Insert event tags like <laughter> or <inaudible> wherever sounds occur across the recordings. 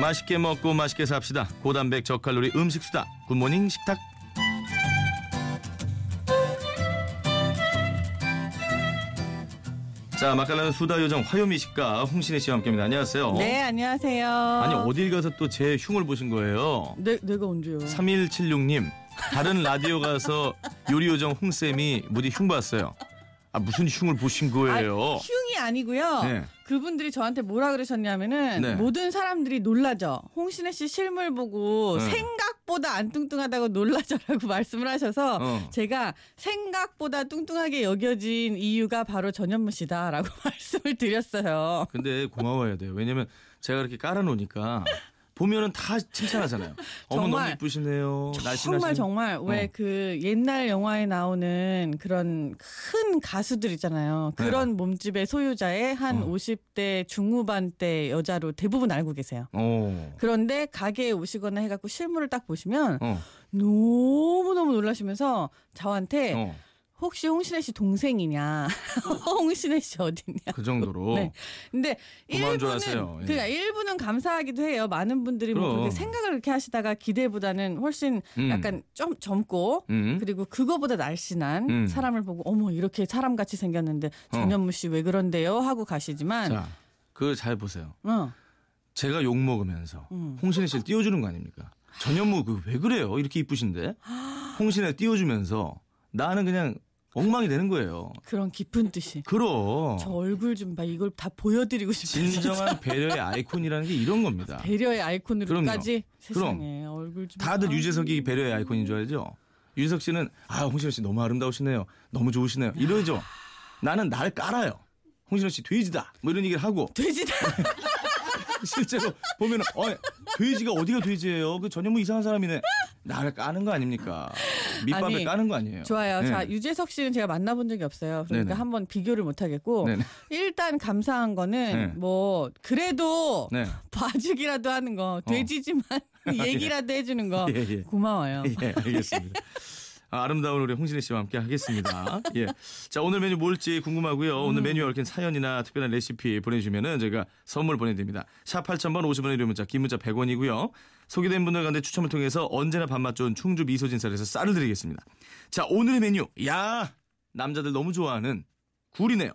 맛있게 먹고 맛있게 삽시다. 고단백 저칼로리 음식 수다. 굿모닝 식탁. 자, 맛깔나는 수다 요정 화요미 식가 홍신혜 씨와 함께합니다. 안녕하세요. 네, 안녕하세요. 아니 어딜 가서 또 제 흉을 보신 거예요? 네, 내가 언제요? 3176님 다른 라디오 가서 요리 요정 홍쌤이 무디 흉 봤어요. 아 무슨 흉을 보신 거예요? 아, 흉이 아니고요. 네. 그분들이 저한테 뭐라 그러셨냐면은 네. 모든 사람들이 놀라죠. 홍신혜 씨 실물 보고 네. 생각보다 안 뚱뚱하다고 놀라죠라고 <laughs> 말씀을 하셔서 어. 제가 생각보다 뚱뚱하게 여겨진 이유가 바로 전현무 씨다라고 <laughs> 말씀을 드렸어요. 근데 고마워야 돼요. 왜냐면 제가 이렇게 깔아놓으니까 보면은 다 칭찬하잖아요. <laughs> 어머 너무 정말, 이쁘시네요. 날씬하시네. 정말 정말 왜 어. 그 옛날 영화에 나오는 그런 큰 가수들 있잖아요. 네. 그런 몸집의 소유자의 한 어. 50대 중후반 대 여자로 대부분 알고 계세요. 어. 그런데 가게에 오시거나 해갖고 실물을 딱 보시면 어. 너무 너무 놀라시면서 저한테 어. 혹시 홍신혜 씨 동생이냐? <laughs> 홍신혜 씨 어딨냐? 그 정도로. <laughs> 네. 근데 일부는. 예. 그러니까 일부는 감사하기도 해요. 많은 분들이 뭐 그럼. 그렇게 생각을 그렇게 하시다가 기대보다는 훨씬 음. 약간 좀 젊고 음. 그리고 그거보다 날씬한 음. 사람을 보고 어머 이렇게 사람 같이 생겼는데 전현무 씨 왜 그런데요 하고 가시지만 자, 그걸 잘 보세요. 어. 제가 욕 먹으면서 음. 홍신혜 씨를 띄워주는 거 아닙니까? 전현무 그 왜 그래요? 이렇게 이쁘신데 <gasps> 홍신혜 띄워주면서 나는 그냥 엉망이 되는 거예요. 그런 깊은 뜻이 그럼 저 얼굴 좀 봐 이걸 다 보여드리고 싶어요. 진정한 <laughs> 배려의 아이콘이라는 게 이런 겁니다. 배려의 아이콘으로까지 그럼. 세상에 얼굴 좀 다들 봐. 유재석이 배려의 아이콘인 줄 알죠? 유재석 씨는 아 홍신혜 씨 너무 아름다우시네요. 너무 좋으시네요. 이러죠. 나는 날 깔아요. 홍신혜 씨 돼지다. 뭐 이런 얘기를 하고 돼지다. <laughs> 실제로 보면은 어 돼지가 어디가 돼지예요? 그 전현무 이상한 사람이네. 나를 까는 거 아닙니까? <laughs> 밑밥에 아니, 까는 거 아니에요? 좋아요. 네. 자 유재석 씨는 제가 만나본 적이 없어요. 그러니까 네네. 한번 비교를 못 하겠고 네네. 일단 감사한 거는 네. 뭐 그래도 네. <laughs> 봐주기라도 하는 거 돼지지만 <laughs> 얘기라도 해주는 거 예, 예. 고마워요. 예, 알겠습니다. 아, 아름다운 우리 홍신혜 씨와 함께 하겠습니다. 예. 자, 오늘 메뉴 뭘지 궁금하고요. 오늘 메뉴에 얽힌 사연이나 특별한 레시피 보내주시면은 저희가 선물 보내드립니다. 샵 8000번 50원의 유료 문자, 긴 문자 100원이고요. 소개된 분들 가운데 추첨을 통해서 언제나 밥맛 좋은 충주 미소진 쌀에서 쌀을 드리겠습니다. 자, 오늘의 메뉴. 야 남자들 너무 좋아하는 굴이네요.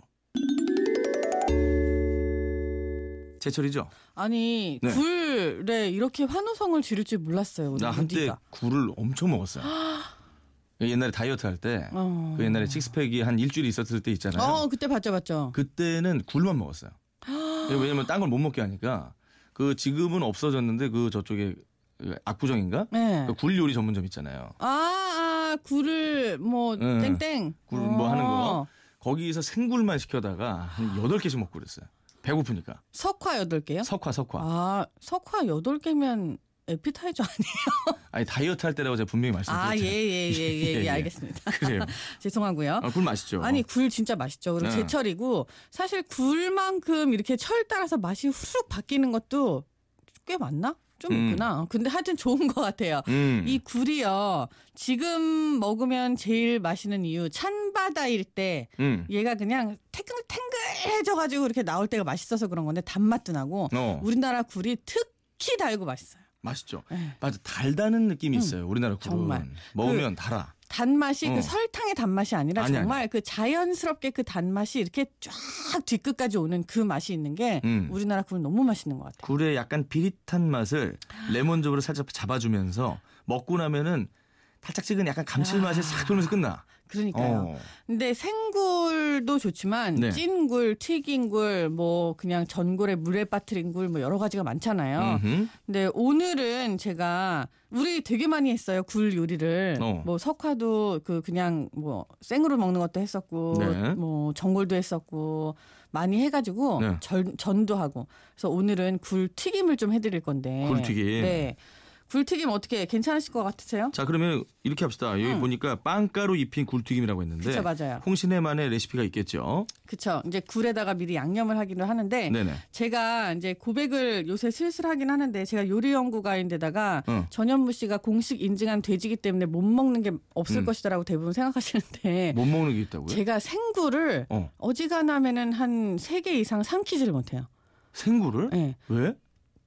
제철이죠? 아니 네. 굴에 이렇게 환호성을 지를 줄 몰랐어요. 나 한때 무디가. 굴을 엄청 먹었어요. <gasps> 옛날에 다이어트 할 때, 어. 그 옛날에 식스팩이 한 일주일 있었을 때 있잖아요. 어 그때 봤죠 봤죠. 그때는 굴만 먹었어요. <gasps> 왜냐면 딴 걸 못 먹게 하니까. 그 지금은 없어졌는데 그 저쪽에 그 압구정인가? 네. 그굴 요리 전문점 있잖아요. 아, 아 굴을 뭐 네. 땡땡 굴 뭐 하는 거. 어. 거기서 생굴만 시켜다가 한 8개씩 먹고 그랬어요. 배고프니까. 석화 여덟 개요? 석화, 석화. 아 석화 여덟 개면 에피타이저 아니에요? <laughs> 아니, 다이어트 할 때라고 제가 분명히 말씀드렸잖아요. 아예예예예 <laughs> 예, 예, 예. 알겠습니다. 그래요. <laughs> 죄송하고요. 아, 굴 맛있죠. 아니 굴 진짜 맛있죠. 그리고 네. 제철이고 사실 굴만큼 이렇게 철 따라서 맛이 후룩 바뀌는 것도 꽤 많나? 좀 음. 있구나. 근데 하여튼 좋은 것 같아요. 음. 이 굴이요. 지금 먹으면 제일 맛있는 이유 찬바다일 때 음. 얘가 그냥 탱글탱글해져가지고 이렇게 나올 때가 맛있어서 그런 건데 단맛도 나고 어. 우리나라 굴이 특히 달고 맛있어요. 맛있죠. 네. 맞아. 달다는 느낌이 있어요. 우리나라 굴은. 정말. 먹으면 달아. 단맛이 어. 그 설탕의 단맛이 아니라 아니, 정말 그 자연스럽게 그 단맛이 이렇게 쫙 뒤끝까지 오는 그 맛이 있는 게 음. 우리나라 굴 너무 맛있는 것 같아요. 굴의 약간 비릿한 맛을 레몬즙으로 살짝 잡아주면서 먹고 나면은 달짝지근 약간 감칠맛이 싹 돌면서 끝나. 그러니까요. 어. 근데 생굴도 좋지만 네. 찐굴, 튀긴 굴, 뭐 그냥 전골에 물에 빠뜨린 굴 뭐 여러 가지가 많잖아요. 음흠. 근데 오늘은 제가 우리 되게 많이 했어요 굴 요리를 어. 뭐 석화도 그 그냥 뭐 생으로 먹는 것도 했었고 네. 뭐 전골도 했었고 많이 해 가지고 네. 전, 전도 하고 그래서 오늘은 굴 튀김을 좀 해 드릴 건데 굴 튀김. 네. 굴튀김 어떻게 괜찮으실 것 같으세요? 자 그러면 이렇게 합시다. 여기 보니까 빵가루 입힌 굴튀김이라고 했는데 그쵸, 맞아요. 홍신혜만의 레시피가 있겠죠. 그쵸. 이제 굴에다가 미리 양념을 하기로 하는데 네네. 제가 이제 고백을 요새 슬슬 하긴 하는데 제가 요리 연구가인데다가 어. 전현무 씨가 공식 인증한 돼지기 때문에 못 먹는 게 없을 음. 것이다라고 대부분 생각하시는데 <laughs> 못 먹는 게 있다고요? 제가 생굴을 어. 어. 지간하면은 한 세 개 이상 삼키지를 못해요. 생굴을? 예. 왜?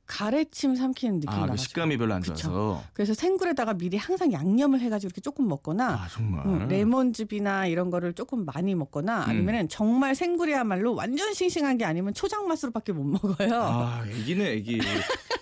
가래침 삼키는 느낌 아. 그 식감이 별로 안 그쵸. 좋아서. 그래서 생굴에다가 미리 항상 양념을 해가지고 이렇게 조금 먹거나 아, 정말. 응, 레몬즙이나 이런 거를 조금 많이 먹거나 음. 아니면은 정말 생굴이야말로 완전 싱싱한 게 아니면 초장 맛으로밖에 못 먹어요. 아, 애기네, 애기.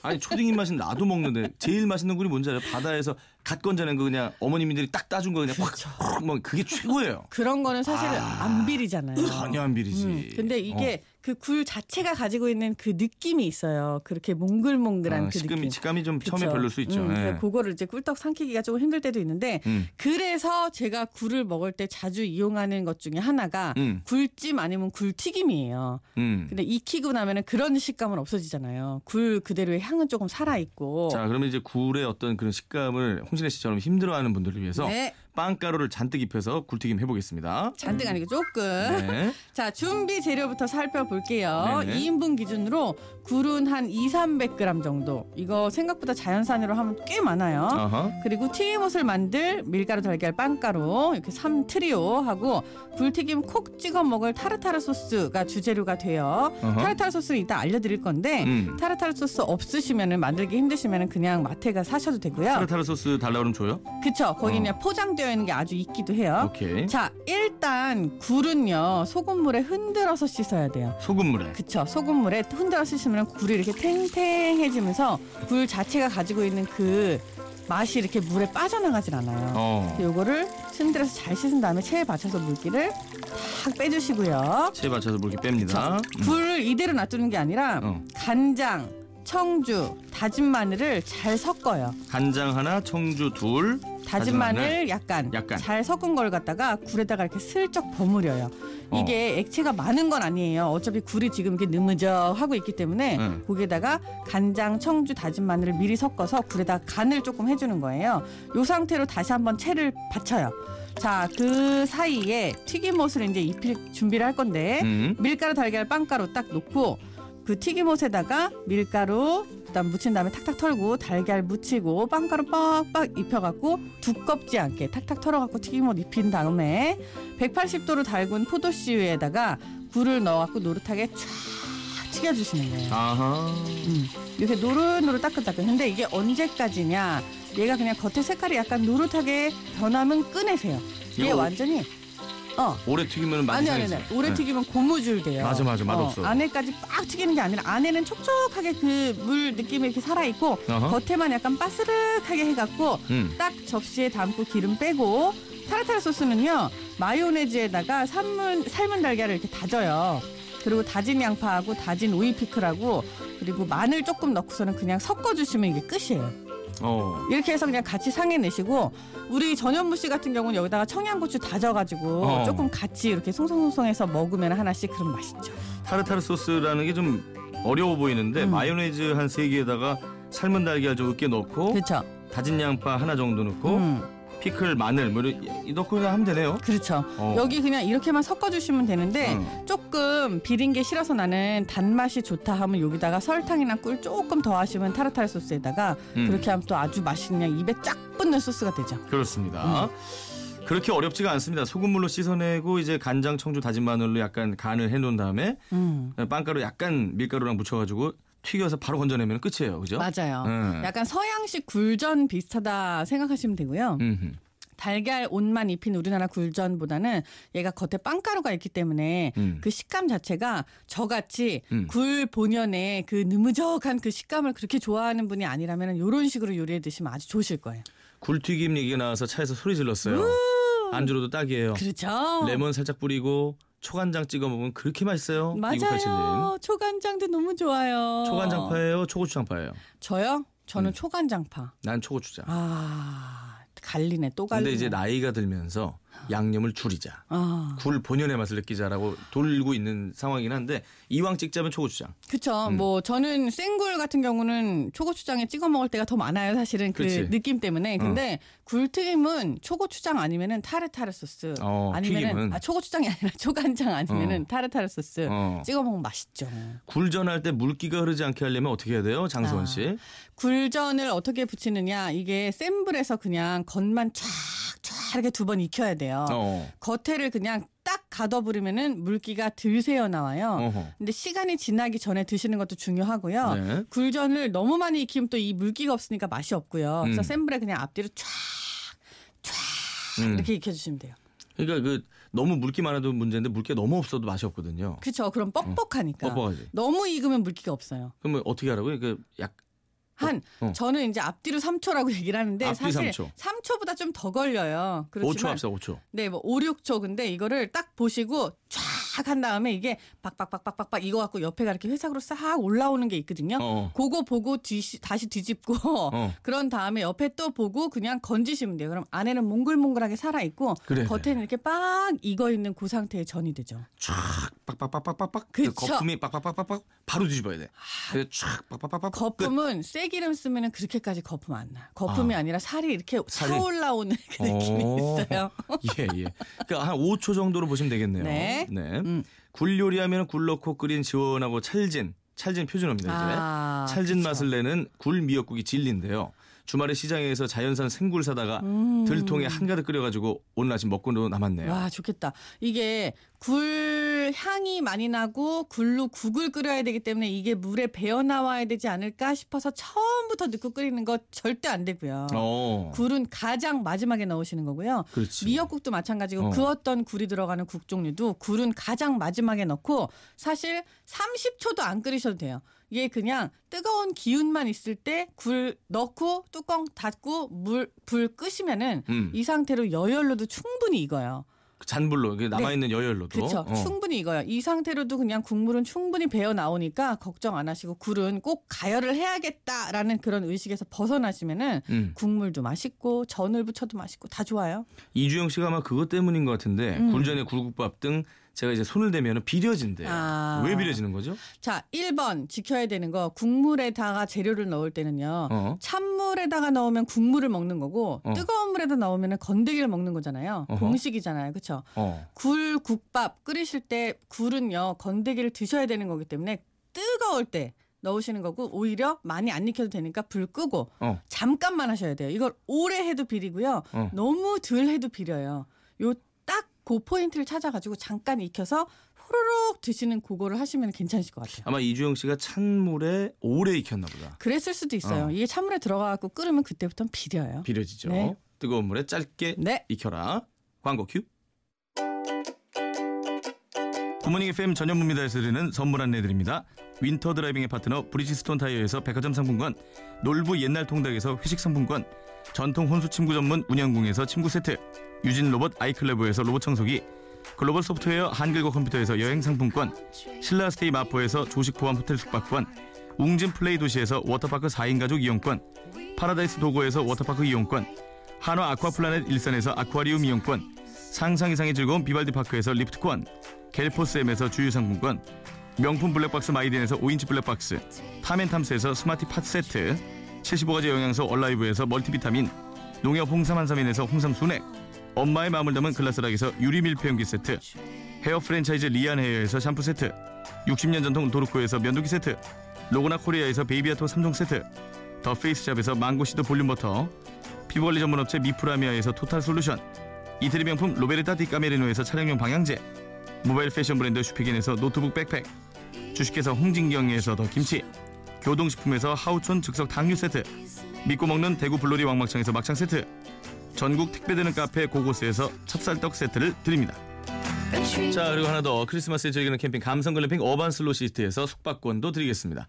아니, 초딩 입맛은 나도 먹는데 제일 맛있는 굴이 뭔지 알아요? 바다에서 갓 건져낸 거 그냥 어머님들이 딱 따준 거 그냥 확, 확 먹, 그게 최고예요. 그런 거는 사실 아, 안 비리잖아요. 전혀 안 비리지. 음, 근데 이게 그 굴 자체가 가지고 있는 그 느낌이 있어요. 그렇게 몽글몽글한 어, 그 식감이, 느낌. 식감이 좀 처음에 그쵸? 별로일 수 있죠. 음, 예. 그래서 그거를 이제 꿀떡 삼키기가 조금 힘들 때도 있는데 음, 그래서 제가 굴을 먹을 때 자주 이용하는 것 중에 하나가 음, 굴찜 아니면 굴튀김이에요. 음. 근데 익히고 나면은 그런 식감은 없어지잖아요. 굴 그대로의 향은 조금 살아 있고. 자, 그러면 이제 굴의 어떤 그런 식감을 홍신혜 씨처럼 힘들어하는 분들을 위해서 네, 빵가루를 잔뜩 입혀서 굴튀김 해보겠습니다. 잔뜩 아니고 조금. 네. <laughs> 자, 준비 재료부터 살펴볼게요. 네네. 2인분 기준으로 굴은 한 2, 300g 정도. 이거 생각보다 자연산으로 하면 꽤 많아요. 아하. 그리고 튀김옷을 만들 밀가루, 달걀, 빵가루 이렇게 3 트리오 하고 굴튀김 콕 찍어 먹을 타르타르 소스가 주재료가 돼요. 어허. 타르타르 소스는 이따 알려드릴 건데 음. 타르타르 소스 없으시면은 만들기 힘드시면은 그냥 마트에 가 사셔도 되고요. 타르타르 소스 달라 그러면 줘요? 그쵸? 거기 어. 그냥 포장 되어 있는 게 아주 있기도 해요. 오케이. 자, 일단 굴은요 소금물에 흔들어서 씻어야 돼요. 소금물에. 그쵸? 소금물에 흔들어 씻으면 굴이 이렇게 탱탱해지면서 굴 자체가 가지고 있는 그 맛이 이렇게 물에 빠져나가질 않아요. 어. 요거를 흔들어서 잘 씻은 다음에 체에 받쳐서 물기를 탁 빼주시고요. 체에 받쳐서 물기 뺍니다. 음. 굴을 이대로 놔두는 게 아니라 어. 간장, 청주, 다진 마늘을 잘 섞어요. 간장 하나, 청주 둘. 다진 마늘 약간, 약간. 잘 섞은 걸 갖다가 굴에다가 이렇게 슬쩍 버무려요. 어. 이게 액체가 많은 건 아니에요. 어차피 굴이 지금 이렇게 느무적 하고 있기 때문에 응. 거기에다가 간장, 청주, 다진 마늘을 미리 섞어서 굴에다 간을 조금 해주는 거예요. 요 상태로 다시 한번 채를 받쳐요. 자, 그 사이에 튀김옷을 이제 입힐 준비를 할 건데 음. 밀가루, 달걀, 빵가루 딱 놓고 그 튀김옷에다가 밀가루 그다음 묻힌 다음에 탁탁 털고 달걀 묻히고 빵가루 빡빡 입혀갖고 두껍지 않게 탁탁 털어갖고 튀김옷 입힌 다음에 180도로 달군 포도씨유에다가 굴을 넣어갖고 노릇하게 쫙 튀겨주시는 거예요. 아하. 음, 이렇게 노릇노릇 따끈따끈. 근데 이게 언제까지냐? 얘가 그냥 겉에 색깔이 약간 노릇하게 변하면 꺼내세요. 이게 완전히 어 오래 튀기면 많이 아니 아니. 아니 오래 네. 튀기면 고무줄 돼요. 맞아, 맞아. 맛없어. 안에까지 빡 튀기는 게 아니라 안에는 촉촉하게 그 물 느낌이 이렇게 살아 있고 어허. 겉에만 약간 바스락하게 해갖고 음. 딱 접시에 담고 기름 빼고 타르타르 소스는요 마요네즈에다가 삶은 삶은 달걀을 이렇게 다져요. 그리고 다진 양파하고 다진 오이 피클하고 그리고 마늘 조금 넣고서는 그냥 섞어주시면 이게 끝이에요. 어. 이렇게 해서 그냥 같이 상해 내시고 우리 전현무 씨 같은 경우는 여기다가 청양고추 다져가지고 어. 조금 같이 이렇게 송송송송해서 먹으면 하나씩 그럼 맛있죠. 타르타르 소스라는 게 좀 어려워 보이는데 음. 마요네즈 한 세 개에다가 삶은 달걀 좀 으깨 넣고 그렇죠. 다진 양파 하나 정도 넣고 음, 피클, 마늘 뭐 이렇게 넣고 그냥 하면 되네요. 그렇죠. 어. 여기 그냥 이렇게만 섞어주시면 되는데 음. 조금 비린 게 싫어서 나는 단맛이 좋다 하면 여기다가 설탕이나 꿀 조금 더 하시면 타르타르 소스에다가 음. 그렇게 하면 또 아주 맛있는 그냥 입에 쫙 붙는 소스가 되죠. 그렇습니다. 그렇게 어렵지가 않습니다. 소금물로 씻어내고 이제 간장, 청주, 다진 마늘로 약간 간을 해놓은 다음에 음. 빵가루 약간 밀가루랑 묻혀가지고 튀겨서 바로 건져내면 끝이에요. 그죠? 맞아요. 음. 약간 서양식 굴전 비슷하다 생각하시면 되고요. 음흠. 달걀 옷만 입힌 우리나라 굴전보다는 얘가 겉에 빵가루가 있기 때문에 음. 그 식감 자체가 저같이 음. 굴 본연의 그 느무적한 그 식감을 그렇게 좋아하는 분이 아니라면 이런 식으로 요리해 드시면 아주 좋으실 거예요. 굴튀김 얘기가 나와서 차에서 소리 질렀어요. 안주로도 딱이에요. 그렇죠. 레몬 살짝 뿌리고 초간장 찍어 먹으면 그렇게 맛있어요. 2987님. 맞아요. 초간장도 너무 좋아요. 초간장파예요? 초고추장파예요? 저요? 저는 음. 초간장파. 난 초고추장. 아 갈리네 또 갈리네. 근데 이제 나이가 들면서 양념을 줄이자. 아 굴 본연의 맛을 느끼자라고 돌고 있는 상황이긴 한데 이왕 찍자면 초고추장. 그쵸. 음. 뭐 저는 생굴 같은 경우는 초고추장에 찍어 먹을 때가 더 많아요. 사실은 그 그치. 느낌 때문에. 근데 굴튀김은 초고추장 아니면은 타르타르 소스. 어, 아니면은. 아, 초고추장이 아니라 <laughs> 초간장 아니면은 어. 타르타르 소스 어. 찍어 먹으면 맛있죠. 굴전 할 때 물기가 흐르지 않게 하려면 어떻게 해야 돼요? 장수원 아. 씨. 굴전을 어떻게 부치느냐 이게 센 불에서 그냥 겉만 쫙쫙 이렇게 두 번 익혀야 돼 요. 어. 겉에를 그냥 딱 가둬버리면은 물기가 들 새어 나와요. 어허. 근데 시간이 지나기 전에 드시는 것도 중요하고요. 네. 굴전을 너무 많이 익히면 또 이 물기가 없으니까 맛이 없고요. 그래서 음. 센 불에 그냥 앞뒤로 쫙 음. 이렇게 익혀주시면 돼요. 그러니까 그 너무 물기 많아도 문제인데 물기가 너무 없어도 맛이 없거든요. 그렇죠. 그럼 뻑뻑하니까. 뻑뻑하지. 너무 익으면 물기가 없어요. 그러면 어떻게 하라고요? 그약 한 어. 저는 이제 앞뒤로 3초라고 <laughs> 얘기를 하는데 앞뒤 사실 3초. 보다 좀 더 걸려요. 5초 그렇지만 합시다. 5초. 네, 뭐 5, 6초 근데 이거를 딱 보시고 쫙 한 다음에 이게 박박박박박박 이거 갖고 옆에가 이렇게 회색으로 싹 올라오는 게 있거든요. 어. 그거 보고 뒤시, 다시 뒤집고 어. <laughs> 그런 다음에 옆에 또 보고 그냥 건지시면 돼요. 그럼 안에는 몽글몽글하게 살아 있고 그래. 겉에는 이렇게 빡 익어 있는 그 상태의 전이 되죠. 쫙 빡빡빡빡빡빡. 그 거품이 빡빡빡빡빡 바로 뒤집어야 돼. 그래서 쫙 빡빡빡빡. 거품은 쇠기름 쓰면은 그렇게까지 거품 안 나. 거품이 아. 아. 니라 살이 이렇게 살이? 차올라오는 <laughs> 그 느낌이 어. 있어요. <laughs> 예, 예. 그러니까 한 5초 정도로 보시면 되겠네요. 네. 음. 굴 요리하면 굴 넣고 끓인 시원하고 찰진, 찰진 표준어입니다. 이제. 아, 찰진 그쵸. 맛을 내는 굴 미역국이 진리인데요. 주말에 시장에서 자연산 생굴 사다가 음. 들통에 한가득 끓여가지고 오늘 아침 먹고도 남았네요. 와 좋겠다. 이게 굴 향이 많이 나고 굴로 국을 끓여야 되기 때문에 이게 물에 배어 나와야 되지 않을까 싶어서 처음부터 넣고 끓이는 거 절대 안 되고요. 어, 굴은 가장 마지막에 넣으시는 거고요. 그렇지. 미역국도 마찬가지고 어. 그었던 굴이 들어가는 국 종류도 굴은 가장 마지막에 넣고 사실 30초도 안 끓이셔도 돼요. 이게 그냥 뜨거운 기운만 있을 때 굴 넣고 뚜껑 닫고 물 불 끄시면은 음, 이 상태로 여열로도 충분히 익어요. 그 잔불로 그 남아 있는 여열로도. 그렇죠. 어. 충분히 익어요. 이 상태로도 그냥 국물은 충분히 배어 나오니까 걱정 안 하시고 굴은 꼭 가열을 해야겠다라는 그런 의식에서 벗어나시면은 음. 국물도 맛있고 전을 부쳐도 맛있고 다 좋아요. 이주영 씨가 아마 그것 때문인 것 같은데 음. 굴전에 굴국밥 등 제가 이제 손을 대면 비려진대요. 아. 왜 비려지는 거죠? 자, 1번 지켜야 되는 거 국물에다가 재료를 넣을 때는요. 어. 찬물에다가 넣으면 국물을 먹는 거고 어. 뜨거운 물에다 넣으면 건더기를 먹는 거잖아요. 어허. 공식이잖아요. 그렇죠? 어. 굴 국밥 끓이실 때 굴은요. 건더기를 드셔야 되는 거기 때문에 뜨거울 때 넣으시는 거고 오히려 많이 안 익혀도 되니까 불 끄고 어. 잠깐만 하셔야 돼요. 이걸 오래 해도 비리고요. 어. 너무 덜 해도 비려요. 요딱 그 포인트를 찾아가지고 잠깐 익혀서 호로록 드시는 그거를 하시면 괜찮으실 것 같아요. 아마 이주영 씨가 찬물에 오래 익혔나 보다. 그랬을 수도 있어요. 어. 이게 찬물에 들어가갖고 끓으면 그때부터는 비려요. 비려지죠. 네. 뜨거운 물에 짧게 네. 익혀라. 광고 큐. 굿모닝 FM 전현무입니다에서 드리는 선물 안내드립니다. winter driving의 파트너 브리지스톤 타이어에서 백화점 상품권, 놀부 옛날 통닭에서 회식 상품권, 전통 혼수 침구 전문 운현궁에서 침구 세트, 유진 로봇 아이클레보에서 로봇 청소기, 글로벌 소프트웨어 한글과 컴퓨터에서 여행 상품권, 신라 스테이 마포에서 조식 포함 호텔 숙박권, 웅진 플레이 도시에서 워터파크 4인 가족 이용권, 파라다이스 도고에서 워터파크 이용권, 한화 아쿠아플라넷 일산에서 아쿠아리움 이용권, 상상 이상의 즐거움 비발디 파크에서 리프트권, 갤포스엠에서 주유 상품권, 명품 블랙박스 마이딘에서 5인치 블랙박스, 탐앤탐스에서 스마티 팟 세트, 75가지 영양소 얼라이브에서 멀티비타민, 농협 홍삼 한삼인에서 홍삼 순액, 엄마의 마음을 담은 글라스락에서 유리 밀폐용기 세트, 헤어 프랜차이즈 리안 헤어에서 샴푸 세트, 60년 전통 도르코에서 면도기 세트, 로고나 코리아에서 베이비아토 3종 세트, 더 페이스샵에서 망고시드 볼륨 버터, 피부관리 전문업체 미프라미아에서 total solution, 이태리 명품 로베르타 디 까메리노에서 차량용 방향제, 모바일 패션 브랜드 슈피겐에서 노트북 백팩, 주식회사 홍진경에서 더 김치, 교동식품에서 하우촌 즉석 탕류 세트, 믿고 먹는 대구 블로리 왕막창에서 막창 세트, 전국 택배되는 카페 고고스에서 찹쌀떡 세트를 드립니다. 자 그리고 하나 더 크리스마스에 즐기는 캠핑 감성 글램핑 어반 슬로 시티에서 숙박권도 드리겠습니다.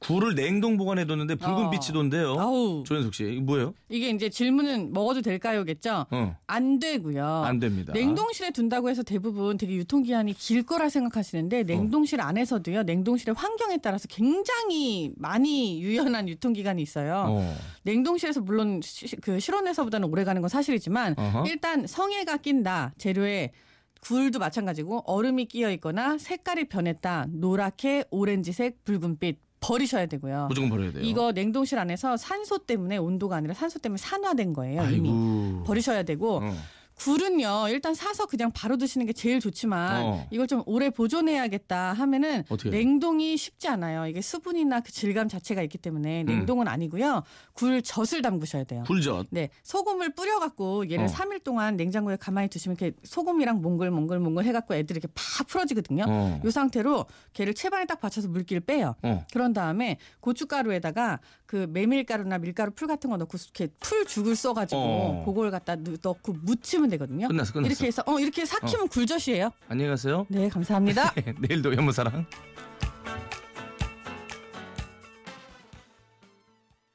굴을 냉동 보관해뒀는데 붉은 어. 빛이 돈대요. 아우 조현숙 씨 이게 뭐예요? 이게 이제 질문은 먹어도 될까요겠죠? 어, 안 되고요. 안 됩니다. 냉동실에 둔다고 해서 대부분 되게 유통기한이 길 거라 생각하시는데 냉동실 안에서도요. 냉동실의 환경에 따라서 굉장히 많이 유연한 유통기간이 있어요. 어. 냉동실에서 물론 시- 그 실온에서보다는 오래 가는 건 사실이지만 어허. 일단 성에가 낀다 재료에 굴도 마찬가지고 얼음이 끼어 있거나 색깔이 변했다 노랗게 오렌지색 붉은빛 버리셔야 되고요. 무조건 버려야 돼요. 이거 냉동실 안에서 산소 때문에 온도가 아니라 산소 때문에 산화된 거예요 이미 아이고. 버리셔야 되고 어. 굴은요 일단 사서 그냥 바로 드시는 게 제일 좋지만 어. 이걸 좀 오래 보존해야겠다 하면은 어떻게 해요? 냉동이 쉽지 않아요. 이게 수분이나 그 질감 자체가 있기 때문에 음. 냉동은 아니고요. 굴젓을 담그셔야 돼요. 굴젓. 네, 소금을 뿌려갖고 얘를 어. 삼 3일 동안 냉장고에 가만히 두시면 이렇게 소금이랑 몽글몽글몽글 해갖고 애들이 이렇게 팍 풀어지거든요. 어. 이 상태로 걔를 채반에 딱 받쳐서 물기를 빼요. 어. 그런 다음에 고춧가루에다가 그 메밀가루나 밀가루 풀 같은 거 넣고 이렇게 풀 죽을 써가지고 어. 그걸 갖다 넣- 넣고 무치면 되거든요. 끝났어, 끝났어. 이렇게 해서 어 이렇게 삭히면 굴젓이에요. 안녕히 가세요. 네, 감사합니다. <laughs> 내일도 연무사랑.